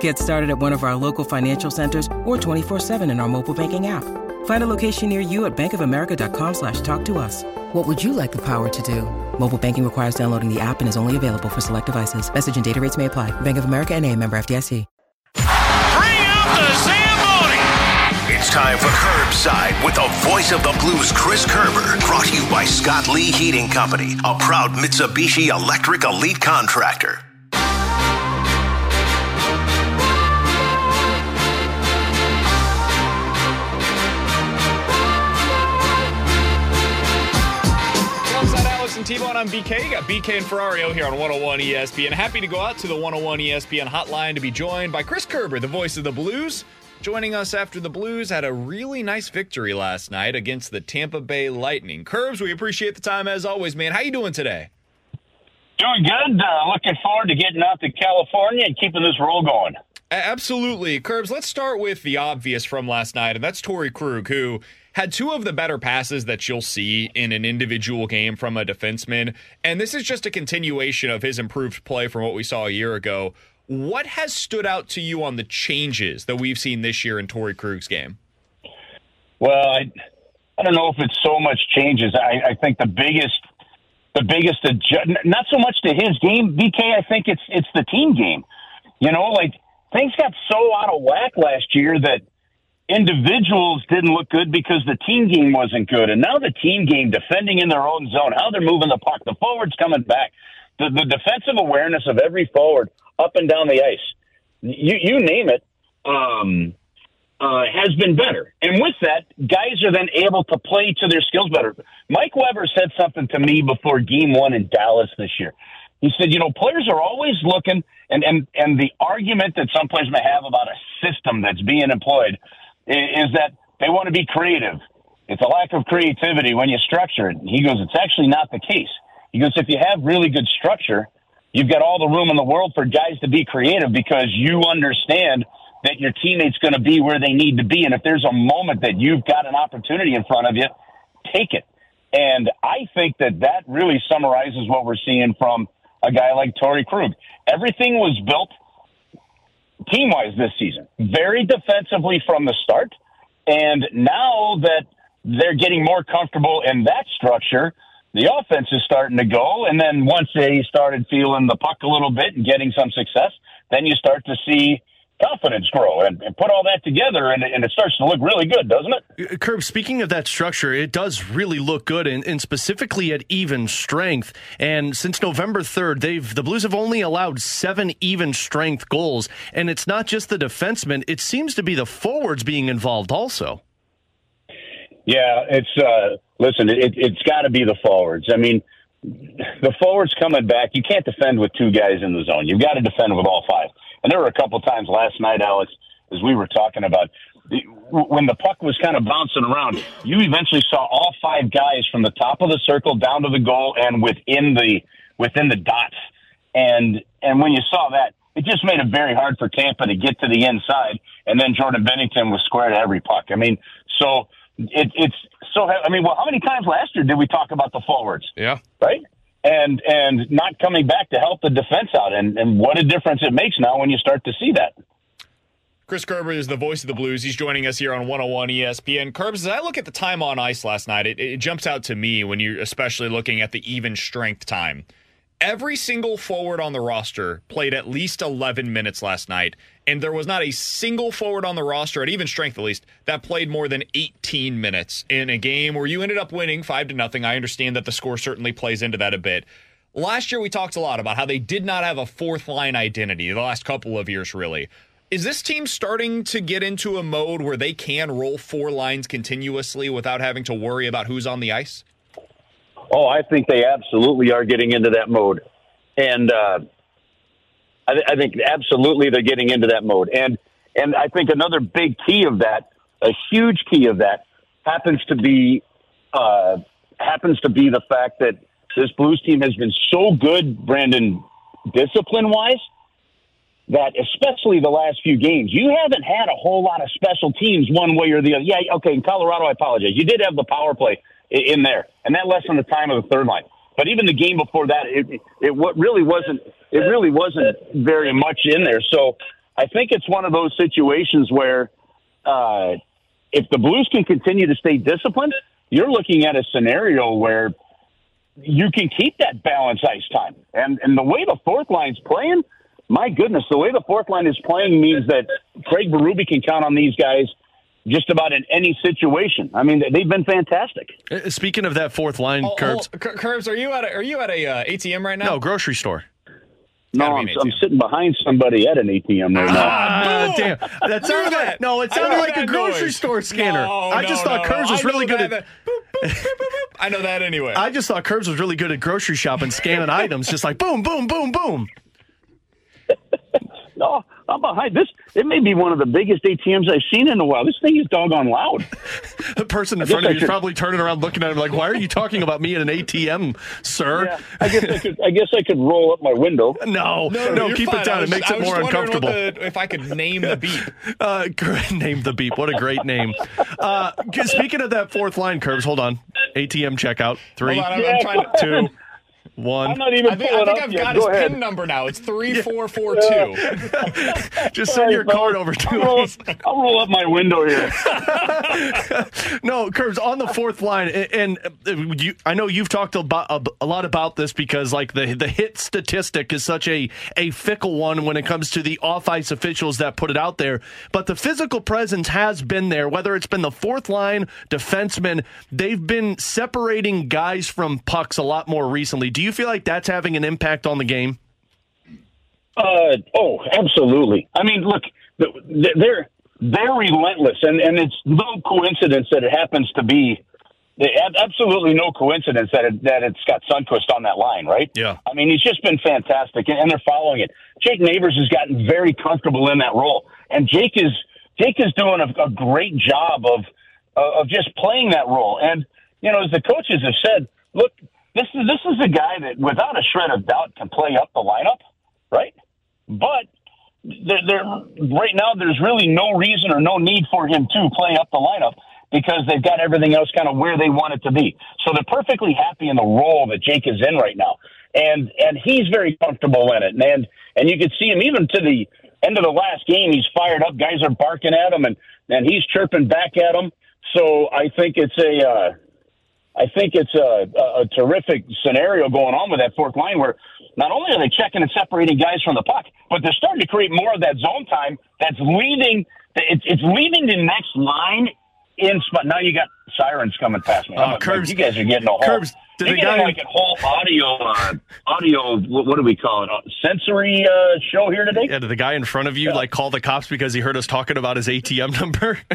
Get started at one of our local financial centers or 24-7 in our mobile banking app. Find a location near you at bankofamerica.com slash talk to us. What would you like the power to do? Mobile banking requires downloading the app and is only available for select devices. Message and data rates may apply. Bank of America and a member FDIC. Bring out the Zamboni! It's time for Curbside with the voice of the blues, Chris Kerber. Brought to you by Scott Lee Heating Company, a proud Mitsubishi Electric Elite contractor. Alex and I'm BK. You got BK and Ferrario here on 101 ESPN. And happy to go out to the 101 ESPN hotline to be joined by Chris Kerber, the voice of the Blues. Joining us after the Blues had a really nice victory last night against the Tampa Bay Lightning. Kerbs, we appreciate the time as always, man. How you doing today? Doing good. Uh, looking forward to getting out to California and keeping this roll going. Absolutely. Kerbs, let's start with the obvious from last night, and that's Torey Krug, who had two of the better passes that you'll see in an individual game from a defenseman. And this is just a continuation of his improved play from what we saw a year ago. What has stood out to you on the changes that we've seen this year in Torey Krug's game? Well, I, I don't know if it's so much changes. I, I think the biggest, the biggest adjust, not so much to his game, BK. I think it's it's the team game. You know, like things got so out of whack last year that individuals didn't look good because the team game wasn't good, and now the team game, defending in their own zone, how they're moving the puck, the forwards coming back, the the defensive awareness of every forward up and down the ice, you you name it. Um, uh, has been better. And with that, guys are then able to play to their skills better. Mike Weber said something to me before game one in Dallas this year. He said, you know, players are always looking, and, and, and the argument that some players may have about a system that's being employed is, that they want to be creative. It's a lack of creativity when you structure it. He goes, it's actually not the case. He goes, if you have really good structure, you've got all the room in the world for guys to be creative because you understand that your teammate's going to be where they need to be. And if there's a moment that you've got an opportunity in front of you, take it. And I think that that really summarizes what we're seeing from a guy like Torey Krug. Everything was built team wise this season, very defensively from the start. And now that they're getting more comfortable in that structure, the offense is starting to go. And then once they started feeling the puck a little bit and getting some success, then you start to see confidence grow and, and put all that together and, and, it starts to look really good, doesn't it? Curb, speaking of that structure, it does really look good and, and, specifically at even strength. And since November 3rd, they've the Blues have only allowed seven even strength goals. And it's not just the defensemen, it seems to be the forwards being involved also. Yeah, it's uh listen, it, it's got to be the forwards. I mean, the forwards coming back, you can't defend with two guys in the zone. You've got to defend with all five. And there were a couple times last night, Alex, as we were talking about when the puck was kind of bouncing around, you eventually saw all five guys from the top of the circle down to the goal and within the within the dots. And and when you saw that, it just made it very hard for Tampa to get to the inside. And then Jordan Binnington was square to every puck. I mean, so it, it's so. I mean, well, how many times last year did we talk about the forwards? Yeah. Right and and not coming back to help the defense out. And, and what a difference it makes now when you start to see that. Chris Kerber is the voice of the Blues. He's joining us here on 101 ESPN. Kerbs, as I look at the time on ice last night, it, it jumps out to me when you're especially looking at the even strength time. Every single forward on the roster played at least 11 minutes last night, and there was not a single forward on the roster, at even strength at least, that played more than 18 minutes in a game where you ended up winning 5 to nothing. I understand that the score certainly plays into that a bit. Last year, we talked a lot about how they did not have a fourth line identity the last couple of years, really. Is this team starting to get into a mode where they can roll four lines continuously without having to worry about who's on the ice? Oh, I think they absolutely are getting into that mode. And uh, I, th- I think absolutely they're getting into that mode, and and I think another big key of that, a huge key of that, happens to be uh, happens to be the fact that this Blues team has been so good, Brandon, discipline wise, that especially the last few games, you haven't had a whole lot of special teams one way or the other. Yeah, okay, in Colorado, I apologize. You did have the power play in there, and that lessened the time of the third line. But even the game before that, it, it what really wasn't it really wasn't very much in there. So I think it's one of those situations where uh, if the Blues can continue to stay disciplined, you're looking at a scenario where you can keep that balance ice time. And and the way the fourth line's playing, my goodness, the way the fourth line is playing means that Craig Berube can count on these guys just about in any situation. I mean, they've been fantastic. Uh, Speaking of that fourth line, Oh, Kerbs. oh, Kerbs, are you at a, are you at a uh, ATM right now? No, grocery store. No, I'm, I'm sitting behind somebody at an ATM right now. Ah, boom! damn. That sounded like that. no, it I sounded like a grocery noise. store scanner. No, I just no, thought no, Kerbs no. was I really good that, at. that- boop, boop, boop, boop, boop. I know that anyway. I just thought Kerbs was really good at grocery shopping, scanning items, just like boom, boom, boom, boom. No, I'm behind this. It may be one of the biggest ATMs I've seen in a while. This thing is doggone loud. The person in front of you is probably turning around, looking at him like, "Why are you talking about me at an ATM, sir?" Yeah, I guess I could. I guess I could roll up my window. No, no, you're keep fine. it down. I It makes I it more just wondering what uncomfortable. the- if I could name the beep. Uh, name the beep. What a great name. Uh, speaking of that fourth line, Kerbs. hold on. ATM checkout. Three, Hold on, I'm, I'm trying to. two, one. I'm not even I think, I think up I've yet. got Go his ahead. PIN number now. It's three four four two. Just send your card over to I'll roll, us. I'll roll up my window here. No, Kerbs on the fourth line, and, and uh, you, I know you've talked about a, a lot about this because like the the hit statistic is such a a fickle one when it comes to the off ice officials that put it out there. But the physical presence has been there, whether it's been the fourth line defensemen, they've been separating guys from pucks a lot more recently. Do you feel like that's having an impact on the game? Uh, oh, absolutely. I mean, look, they're they're relentless, and and it's no coincidence that it happens to be. ab- Absolutely no coincidence that it, that it's got Sundqvist on that line, right? Yeah. I mean, he's just been fantastic, and, and they're following it. Jake Neighbours has gotten very comfortable in that role, and Jake is Jake is doing a, a great job of uh, of just playing that role. And you know, as the coaches have said, look, this is this is a guy that, without a shred of doubt, can play up the lineup, right? But there, there, right now, there's really no reason or no need for him to play up the lineup because they've got everything else kind of where they want it to be. So they're perfectly happy in the role that Jake is in right now, and and he's very comfortable in it. And and, you could see him even to the end of the last game. He's fired up. Guys are barking at him, and and he's chirping back at him. So I think it's a. Uh, I think it's a, a, terrific scenario going on with that fourth line where not only are they checking and separating guys from the puck, but they're starting to create more of that zone time that's leaving. It's, it's leaving the next line in spot. Now you got sirens coming past me. Oh, I'm like, you guys are getting a whole. Kerbs, did you're the guy- like a whole audio, uh, audio. What, what do we call it? Uh, sensory uh, show here today. Yeah, did the guy in front of you like call the cops because he heard us talking about his ATM number?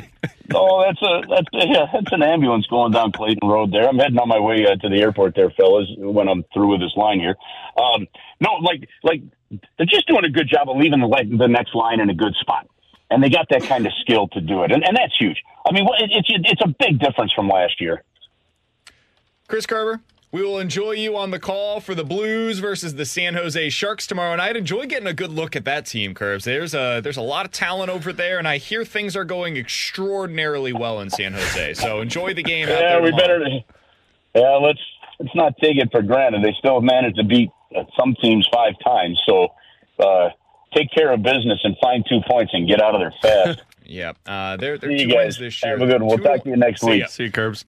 Oh, that's a that's yeah, that's an ambulance going down Clayton Road there. I'm heading on my way uh, to the airport there, fellas. When I'm through with this line here, um, no, like like they're just doing a good job of leaving the like, the next line in a good spot, and they got that kind of skill to do it, and and that's huge. I mean, it's it's a big difference from last year. Chris Kerber, we will enjoy you on the call for the Blues versus the San Jose Sharks tomorrow night. Enjoy getting a good look at that team, Kerbs. There's a there's a lot of talent over there, and I hear things are going extraordinarily well in San Jose. So enjoy the game. out Yeah, there we better. Yeah, let's let's not take it for granted. They still have managed to beat uh, some teams five times, so uh, take care of business and find two points and get out of there fast. Yeah, uh, they're they're See two you wins guys. this year. Have a good one. We'll Two- talk to you next See week. ya. See you, Kerbs.